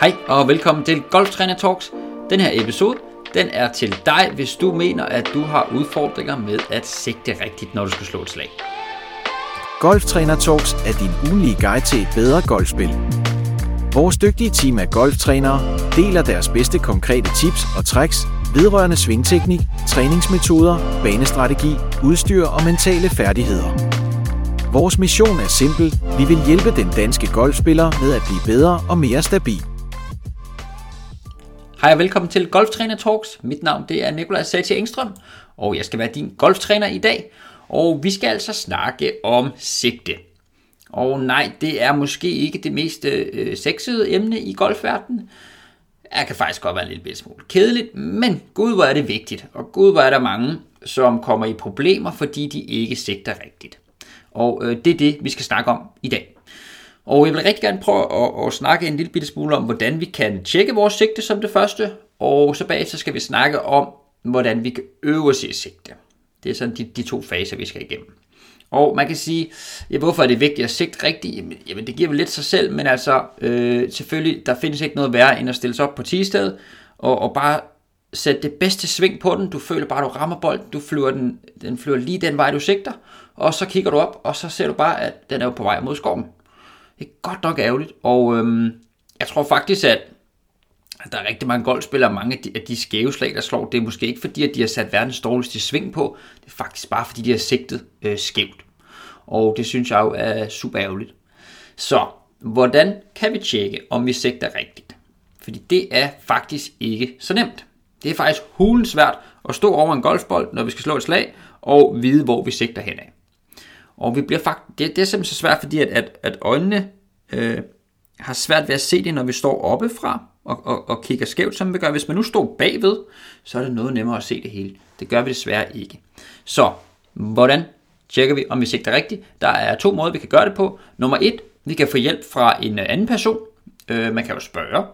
Hej og velkommen til Golftræner Talks. Den her episode, den er til dig, hvis du mener, at du har udfordringer med at sigte rigtigt, når du skal slå et slag. Golftræner Talks er din ugenlige guide til et bedre golfspil. Vores dygtige team af golftrænere deler deres bedste konkrete tips og tricks vedrørende svingteknik, træningsmetoder, banestrategi, udstyr og mentale færdigheder. Vores mission er simpel. Vi vil hjælpe den danske golfspiller med at blive bedre og mere stabil. Hej og velkommen til Golftræner Talks. Mit navn det er Nikolaj Sati Engstrøm, og jeg skal være din golftræner i dag. Og vi skal altså snakke om sigte. Og nej, det er måske ikke det mest øh, sexede emne i golfverdenen. Jeg kan faktisk godt være en lille smule kedeligt, men gud hvor er det vigtigt, og gud hvor er der mange, som kommer i problemer, fordi de ikke sigter rigtigt. Og øh, det er det, vi skal snakke om i dag. Og jeg vil rigtig gerne prøve at, at snakke en lille bitte smule om, hvordan vi kan tjekke vores sigte som det første, og så bagefter skal vi snakke om, hvordan vi kan øve os i sigte. Det er sådan de, de to faser, vi skal igennem. Og man kan sige, ja, hvorfor er det vigtigt at sigte rigtigt? Jamen, jamen det giver vel lidt sig selv, men altså øh, selvfølgelig, der findes ikke noget værre end at stille sig op på tigested og, og bare sætte det bedste sving på den. Du føler bare, at du rammer bolden, du flyver den, den flyver lige den vej, du sigter, og så kigger du op, og så ser du bare, at den er jo på vej mod skoven. Det er godt nok ærgerligt, og øhm, jeg tror faktisk, at der er rigtig mange golfspillere, mange af de, af de skæve slag, der slår, det er måske ikke fordi, at de har sat verdens dårligste sving på, det er faktisk bare fordi, de har sigtet øh, skævt. Og det synes jeg jo er super ærgerligt. Så, hvordan kan vi tjekke, om vi sigter rigtigt? Fordi det er faktisk ikke så nemt. Det er faktisk hulens svært at stå over en golfbold, når vi skal slå et slag, og vide, hvor vi sigter henad. Og vi bliver faktisk, det, det er simpelthen så svært, fordi at, at, at øjnene øh, har svært ved at se det, når vi står oppefra og, og, og kigger skævt, som vi gør. Hvis man nu står bagved, så er det noget nemmere at se det hele. Det gør vi desværre ikke. Så, hvordan tjekker vi, om vi sigter rigtigt? Der er to måder, vi kan gøre det på. Nummer et, vi kan få hjælp fra en anden person. Øh, man kan jo spørge.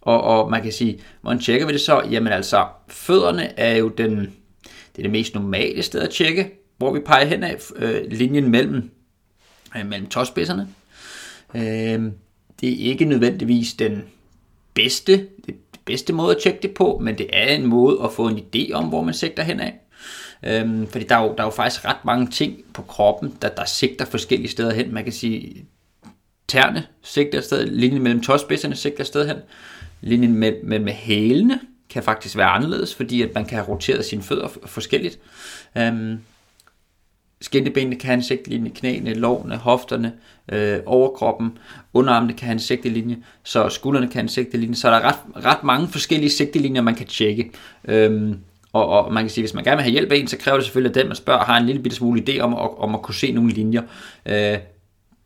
Og, og man kan sige, hvordan tjekker vi det så? Jamen altså, fødderne er jo den, det er det mest normale sted at tjekke hvor vi peger hen af øh, linjen mellem, øh, mellem tåspidserne. Øh, det er ikke nødvendigvis den bedste, det bedste måde at tjekke det på, men det er en måde at få en idé om, hvor man sigter hen af. Øhm, fordi der er, jo, der er jo faktisk ret mange ting på kroppen, der, der sigter forskellige steder hen. Man kan sige, tærne sigter et sted, linjen mellem tåspidserne sigter et sted hen, linjen med, med, med hælene kan faktisk være anderledes, fordi at man kan have roteret sine fødder forskelligt. Øhm, Skintebenene kan have en sigtelinje, knæene, lårene, hofterne, øh, overkroppen, underarmene kan have en sigtelinje, så skuldrene kan have en sigtelinje. Så der er ret, ret mange forskellige sigtelinjer, man kan tjekke. Øhm, og, og man kan sige, hvis man gerne vil have hjælp af en, så kræver det selvfølgelig, at den, man spørger, har en lille bitte smule idé om, om, om at kunne se nogle linjer. Øh,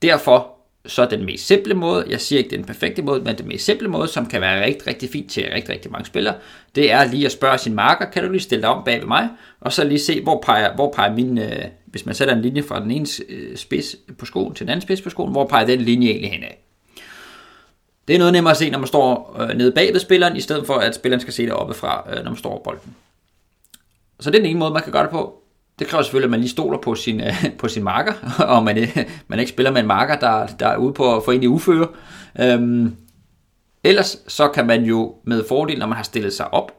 derfor så den mest simple måde, jeg siger ikke den perfekte måde, men den mest simple måde, som kan være rigtig, rigtig fint til rigtig, rigtig mange spillere, det er lige at spørge sin marker, kan du lige stille dig om bag ved mig, og så lige se, hvor peger, hvor peger min, øh, hvis man sætter en linje fra den ene øh, spids på skoen til den anden spids på skoen, hvor peger den linje egentlig henad. Det er noget nemmere at se, når man står øh, nede bag ved spilleren, i stedet for at spilleren skal se det oppefra, øh, når man står over bolden. Så det er den ene måde, man kan gøre det på. Det kræver selvfølgelig, at man lige stoler på sin, øh, på sin marker, og man, øh, man ikke spiller med en marker, der, der er ude på at få ind i uføre. Øhm, ellers så kan man jo med fordel, når man har stillet sig op,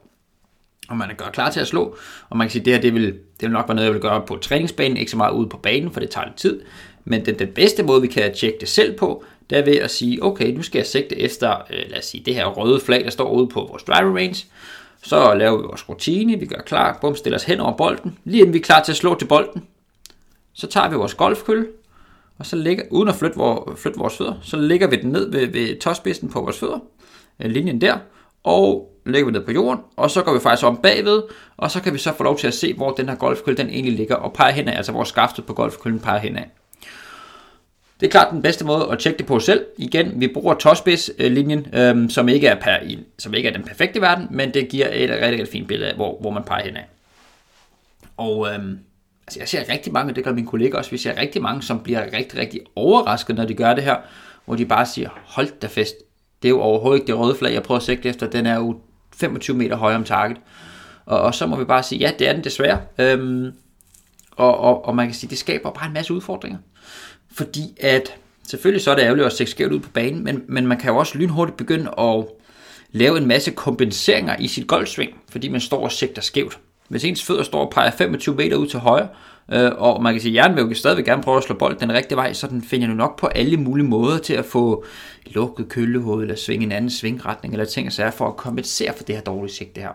og man er gør klar til at slå, og man kan sige, at det her det vil, det vil nok være noget, jeg vil gøre på træningsbanen, ikke så meget ude på banen, for det tager lidt tid. Men den, den bedste måde, vi kan tjekke det selv på, det er ved at sige, okay, nu skal jeg sigte efter, øh, lad os sige, det her røde flag, der står ude på vores driver range, så laver vi vores rutine, vi gør klar, bum, stiller os hen over bolden. Lige inden vi er klar til at slå til bolden, så tager vi vores golfkølle, og så ligger, uden at flytte, vores, flytte vores fødder, så lægger vi den ned ved, ved tåspidsen på vores fødder, øh, linjen der, og lægger vi ned på jorden, og så går vi faktisk om bagved, og så kan vi så få lov til at se, hvor den her golfkølle den egentlig ligger, og peger henad, altså hvor skaftet på golfkøllen peger henad. Det er klart den bedste måde at tjekke det på selv. Igen, vi bruger tåspidslinjen, øhm, som, ikke er per, som ikke er den perfekte verden, men det giver et rigtig, rigtig fint billede af, hvor, hvor man peger henad. Og øhm, altså jeg ser rigtig mange, det gør mine kolleger også, vi ser rigtig mange, som bliver rigtig, rigtig overrasket, når de gør det her, hvor de bare siger, hold da fest, det er jo overhovedet ikke det røde flag, jeg prøver at sigte efter, den er jo 25 meter højere om target. Og, og så må vi bare sige, ja, det er den desværre. Øhm, og, og, og man kan sige, det skaber bare en masse udfordringer. Fordi at Selvfølgelig så er det ærgerligt at se skævt ud på banen, men, men man kan jo også lynhurtigt begynde at lave en masse kompenseringer i sit golfsving, fordi man står og sigter skævt. Hvis ens fødder står og peger 25 meter ud til højre, øh, og man kan sige, at hjernen vil stadigvæk gerne prøve at slå bolden den rigtige vej, så den finder du nok på alle mulige måder til at få lukket køllehovedet, eller svinge en anden svingretning, eller ting og sager, for at kompensere for det her dårlige sigte her.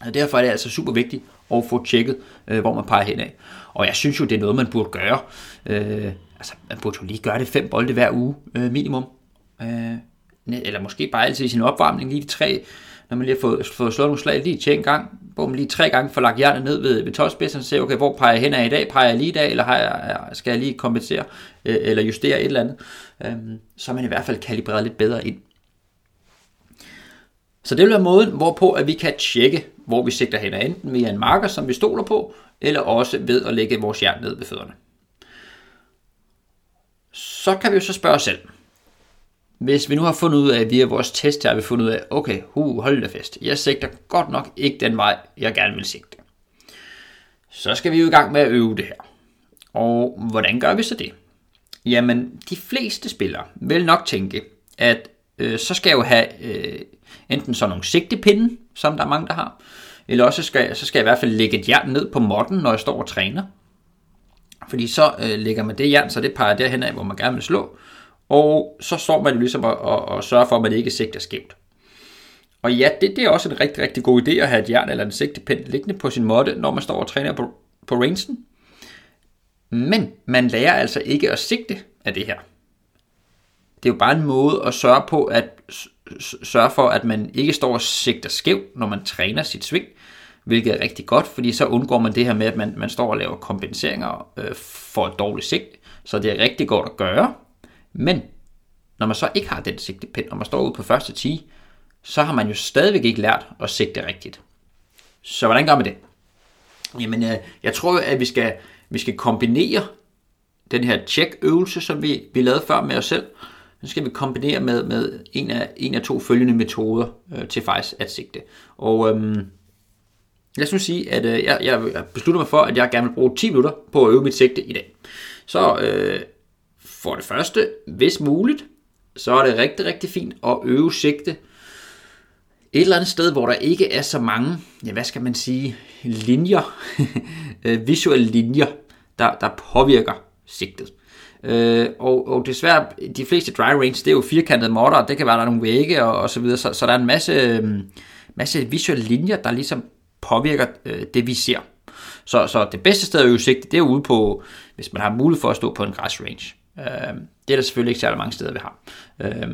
Og derfor er det altså super vigtigt og få tjekket, øh, hvor man peger hen af. Og jeg synes jo, det er noget, man burde gøre. Øh, altså, man burde jo lige gøre det fem bolde hver uge øh, minimum. Øh, eller måske bare altid i sin opvarmning, lige de tre, når man lige har fået, fået slået nogle slag, lige tjek en gang, hvor man lige tre gange får lagt hjernet ned ved, ved tolvspidsen, og ser, okay, hvor peger jeg hen af i dag? Peger jeg lige i dag, eller har jeg, skal jeg lige kompensere, øh, eller justere et eller andet? Øh, så er man i hvert fald kalibreret lidt bedre ind. Så det vil være måden, hvorpå at vi kan tjekke, hvor vi sigter hen, enten via en marker, som vi stoler på, eller også ved at lægge vores hjern ned ved fødderne. Så kan vi jo så spørge os selv, hvis vi nu har fundet ud af, via vores test her, har vi fundet ud af, okay, hu, hold da fest, jeg sigter godt nok ikke den vej, jeg gerne vil sigte. Så skal vi jo i gang med at øve det her. Og hvordan gør vi så det? Jamen, de fleste spillere vil nok tænke, at øh, så skal jeg jo have øh, enten sådan nogle sigtepinde, som der er mange, der har, eller også skal, så skal jeg i hvert fald lægge et jern ned på modden, når jeg står og træner. Fordi så øh, lægger man det jern, så det peger derhen af, hvor man gerne vil slå. Og så står man ligesom og, og, og sørger for, at man ikke sigter skævt. Og ja, det, det er også en rigtig, rigtig god idé at have et jern eller en sigtepind liggende på sin måtte, når man står og træner på, på rangen. Men man lærer altså ikke at sigte af det her. Det er jo bare en måde at sørge på, at sørge for, at man ikke står og sigter skævt, når man træner sit sving, hvilket er rigtig godt, fordi så undgår man det her med, at man, man står og laver kompenseringer øh, for et dårligt sigt. Så det er rigtig godt at gøre, men når man så ikke har den sigtepind, og man står ude på første 10, så har man jo stadigvæk ikke lært at sigte rigtigt. Så hvordan gør man det? Jamen, øh, jeg tror, at vi skal, vi skal kombinere den her check-øvelse, som vi, vi lavede før med os selv, så skal vi kombinere med, med en, af, en af to følgende metoder øh, til faktisk at sigte. Og øhm, lad os nu sige, at øh, jeg, jeg beslutter mig for, at jeg gerne vil bruge 10 minutter på at øve mit sigte i dag. Så øh, for det første, hvis muligt, så er det rigtig, rigtig fint at øve sigte et eller andet sted, hvor der ikke er så mange, ja, hvad skal man sige, linjer, øh, visuelle linjer, der, der påvirker sigtet. Øh, og, og desværre, de fleste dry range, det er jo firkantede modder, det kan være, der er nogle vægge og, og så videre, så, så der er en masse, øhm, masse visuelle linjer, der ligesom påvirker øh, det, vi ser. Så, så det bedste sted at øve sigte, det er ude på, hvis man har mulighed for at stå på en græs range. Øh, det er der selvfølgelig ikke særlig mange steder, vi har. Øh,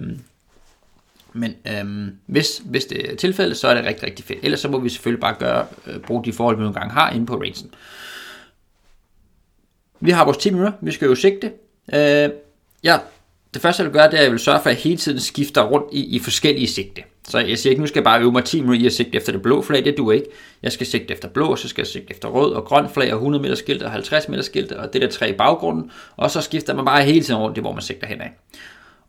men øh, hvis, hvis det er tilfældet, så er det rigtig, rigtig fedt. Ellers så må vi selvfølgelig bare gøre, øh, bruge de forhold, vi nogle gange har inde på rangen. Vi har vores 10 minutter, vi skal jo sigte. Øh, ja, det første jeg vil gøre, det er, at jeg vil sørge for, at jeg hele tiden skifter rundt i, i forskellige sigte. Så jeg siger ikke, nu skal jeg bare øve mig 10 minutter i at sigte efter det blå flag, det duer ikke. Jeg skal sigte efter blå, så skal jeg sigte efter rød og grøn flag, og 100 meter skilte og 50 meter skilte, og det der tre i baggrunden, og så skifter man bare hele tiden rundt i, hvor man sigter henad.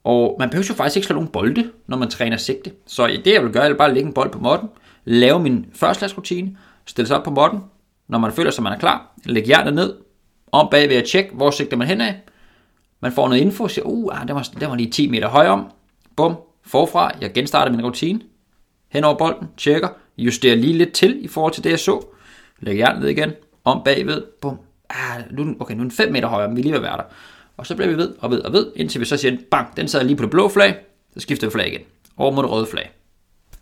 Og man behøver jo faktisk ikke slå nogen bolde, når man træner sigte. Så det jeg vil gøre, er bare lægge en bold på modden, lave min førstlagsrutine, stille sig op på modden, når man føler sig, man er klar, lægge hjertet ned, om bagved at tjekke, hvor sigter man henad, man får noget info siger, uh, ah, den, var, den var lige 10 meter høj om. Bum, forfra, jeg genstarter min rutine. Hen over bolden, tjekker, justerer lige lidt til i forhold til det, jeg så. Lægger jernet ned igen, om bagved, bum. Ah, nu, okay, nu er den 5 meter højere, men vi lige vil være der. Og så bliver vi ved og ved og ved, indtil vi så siger, bang, den sad lige på det blå flag, så skifter vi flag igen. Over mod det røde flag.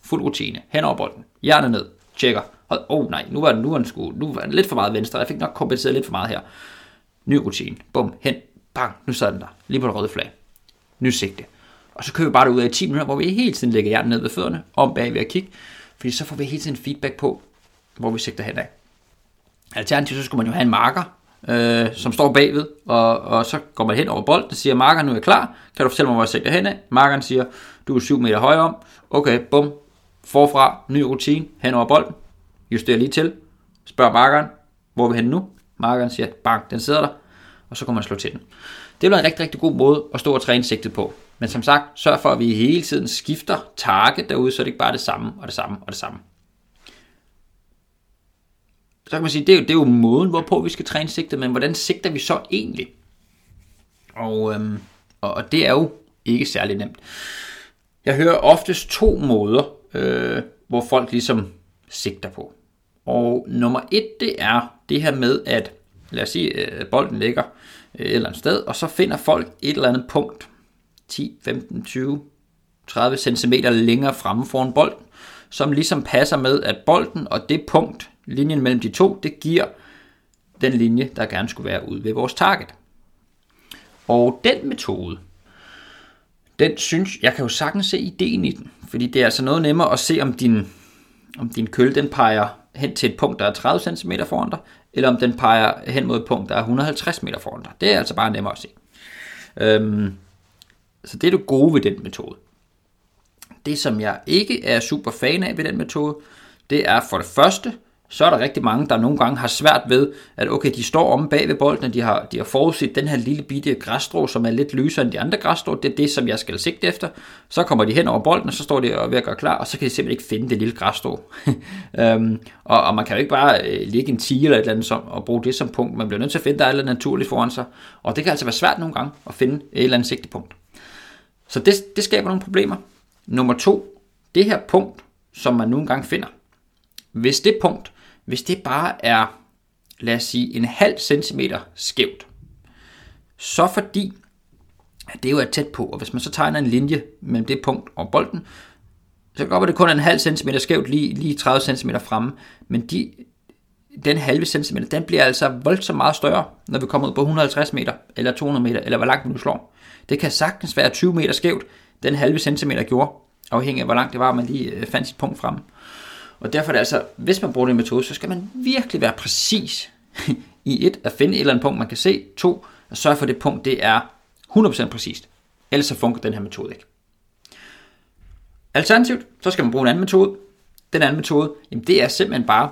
Fuld rutine. Hen over bolden. hjernet ned. Tjekker. Åh oh, nej, nu var den, nu var den sku, nu var den lidt for meget venstre. Jeg fik nok kompenseret lidt for meget her. Ny rutine. Bum, hen, bang, nu sad den der, lige på det røde flag. Nu sigte. Og så kører vi bare ud af i 10 minutter, hvor vi hele tiden lægger hjernen ned ved fødderne, om bag ved at kigge, fordi så får vi hele tiden feedback på, hvor vi sigter henad. Alternativt så skulle man jo have en marker, øh, som står bagved, og, og så går man hen over bolden og siger, markeren nu er klar, kan du fortælle mig, hvor jeg sigter henad? Markeren siger, du er 7 meter højere om, okay, bum, forfra, ny rutine, hen over bolden, justerer lige til, spørger markeren, hvor er vi henne nu? Markeren siger, bang, den sidder der, og så kan man slå til den. Det er en rigtig, rigtig god måde at stå og træne sigtet på. Men som sagt, sørg for, at vi hele tiden skifter target derude, så det ikke bare er det samme og det samme og det samme. Så kan man sige, det er jo, det er jo måden, hvorpå vi skal træne sigtet, men hvordan sigter vi så egentlig? Og, øhm, og det er jo ikke særlig nemt. Jeg hører oftest to måder, øh, hvor folk ligesom sigter på. Og nummer et, det er det her med, at lad os sige, at bolden ligger øh, et eller andet sted, og så finder folk et eller andet punkt, 10, 15, 20, 30 cm længere fremme foran bolden, som ligesom passer med, at bolden og det punkt, linjen mellem de to, det giver den linje, der gerne skulle være ude ved vores target. Og den metode, den synes, jeg kan jo sagtens se ideen i den, fordi det er altså noget nemmere at se, om din, om din køl den peger hen til et punkt, der er 30 cm foran dig, eller om den peger hen mod et punkt, der er 150 meter foran dig. Det er altså bare nemmere at se. Øhm, så det er det gode ved den metode. Det, som jeg ikke er super fan af ved den metode, det er for det første, så er der rigtig mange, der nogle gange har svært ved, at okay, de står om bag ved bolden, og de har, de har forudset den her lille bitte græsstrå, som er lidt løsere end de andre græsstrå, det er det, som jeg skal sigte efter. Så kommer de hen over bolden, og så står de og ved at gøre klar, og så kan de simpelthen ikke finde det lille græsstrå. um, og, og, man kan jo ikke bare øh, ligge en 10 eller et eller andet som, og bruge det som punkt. Man bliver nødt til at finde, der er noget naturligt foran sig. Og det kan altså være svært nogle gange at finde et eller andet sigtepunkt. Så det, det skaber nogle problemer. Nummer to, det her punkt, som man nogle gange finder. Hvis det punkt hvis det bare er, lad os sige, en halv centimeter skævt, så fordi at det jo er tæt på, og hvis man så tegner en linje mellem det punkt og bolden, så kan det godt være, det kun er en halv centimeter skævt, lige, lige 30 cm fremme, men de, den halve centimeter, den bliver altså voldsomt meget større, når vi kommer ud på 150 meter, eller 200 meter, eller hvor langt vi nu slår. Det kan sagtens være 20 meter skævt, den halve centimeter gjorde, afhængig af hvor langt det var, man lige øh, fandt sit punkt fremme. Og derfor er det altså, hvis man bruger den metode, så skal man virkelig være præcis i et, at finde et eller andet punkt, man kan se. To, at sørge for, at det punkt, det er 100% præcist. Ellers så fungerer den her metode ikke. Alternativt, så skal man bruge en anden metode. Den anden metode, jamen det er simpelthen bare,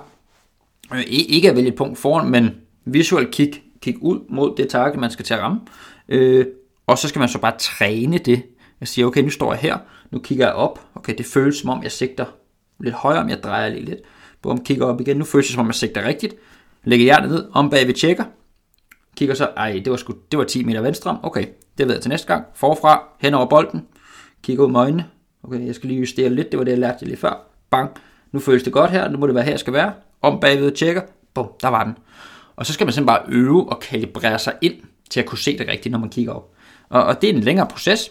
øh, ikke at vælge et punkt foran, men visuelt kig, kig ud mod det target, man skal til at ramme. Øh, og så skal man så bare træne det. Jeg siger, okay, nu står jeg her, nu kigger jeg op. Okay, det føles som om, jeg sigter lidt højere, om jeg drejer lige lidt. Bum, kigger op igen. Nu føles det som om, jeg sigter rigtigt. Lægger hjertet ned, om bag ved tjekker. Kigger så, ej, det var, sgu, det var 10 meter venstre. Okay, det ved jeg til næste gang. Forfra, hen over bolden. Kigger ud med øjnene. Okay, jeg skal lige justere lidt. Det var det, jeg lærte lige før. Bang. Nu føles det godt her. Nu må det være her, jeg skal være. Om bagved tjekker. Bum, der var den. Og så skal man simpelthen bare øve og kalibrere sig ind til at kunne se det rigtigt, når man kigger op. Og, og det er en længere proces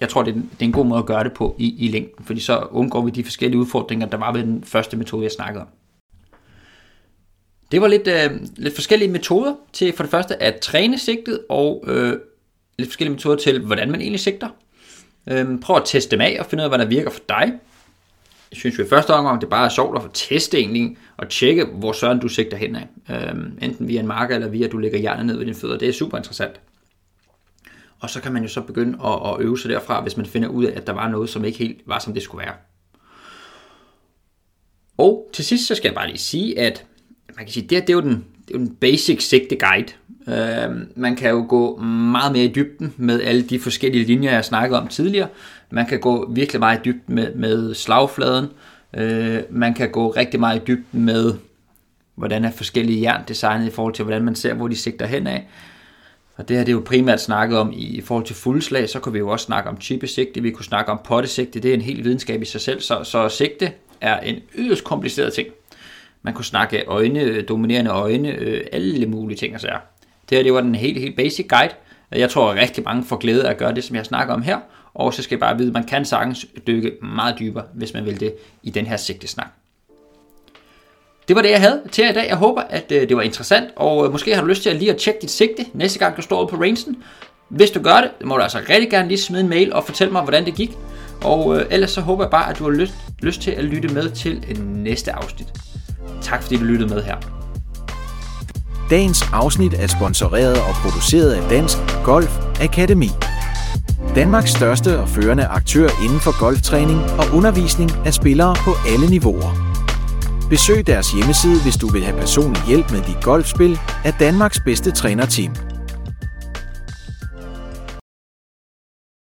jeg tror, det er, det er en god måde at gøre det på i, i længden, fordi så undgår vi de forskellige udfordringer, der var ved den første metode, jeg snakkede om. Det var lidt, øh, lidt forskellige metoder til for det første at træne sigtet, og øh, lidt forskellige metoder til, hvordan man egentlig sigter. Øh, prøv at teste dem af og finde ud af, hvad der virker for dig. Jeg synes jo i første omgang, det bare er sjovt at få teste egentlig, og tjekke, hvor søren du sigter hen af. Øh, enten via en marker, eller via at du lægger hjernen ned ved dine fødder. Det er super interessant. Og så kan man jo så begynde at, at øve sig derfra, hvis man finder ud af, at der var noget, som ikke helt var, som det skulle være. Og til sidst, så skal jeg bare lige sige, at man kan sige, det, her, det er jo den, det er jo den basic sigte guide. Øh, man kan jo gå meget mere i dybden med alle de forskellige linjer, jeg snakkede om tidligere. Man kan gå virkelig meget i dybden med, med slagfladen. Øh, man kan gå rigtig meget i dybden med, hvordan er forskellige jern designet i forhold til, hvordan man ser, hvor de sigter hen af. Og det her det er jo primært snakket om i forhold til fuldslag, så kan vi jo også snakke om chippesigte, vi kunne snakke om pottesigte, det er en helt videnskab i sig selv, så, så sigte er en yderst kompliceret ting. Man kunne snakke øjne, dominerende øjne, øh, alle mulige ting og sager. Det her det var den helt, helt basic guide. Jeg tror, at rigtig mange får glæde af at gøre det, som jeg snakker om her. Og så skal jeg bare vide, at man kan sagtens dykke meget dybere, hvis man vil det, i den her sigtesnak. Det var det, jeg havde til jer i dag. Jeg håber, at øh, det var interessant, og øh, måske har du lyst til at lige at tjekke dit sigte næste gang, du står ude på rangen. Hvis du gør det, må du altså rigtig gerne lige smide en mail og fortælle mig, hvordan det gik. Og øh, ellers så håber jeg bare, at du har lyst, lyst til at lytte med til øh, næste afsnit. Tak fordi du lyttede med her. Dagens afsnit er sponsoreret og produceret af Dansk Golf Akademi. Danmarks største og førende aktør inden for golftræning og undervisning af spillere på alle niveauer. Besøg deres hjemmeside, hvis du vil have personlig hjælp med dit golfspil af Danmarks bedste trænerteam.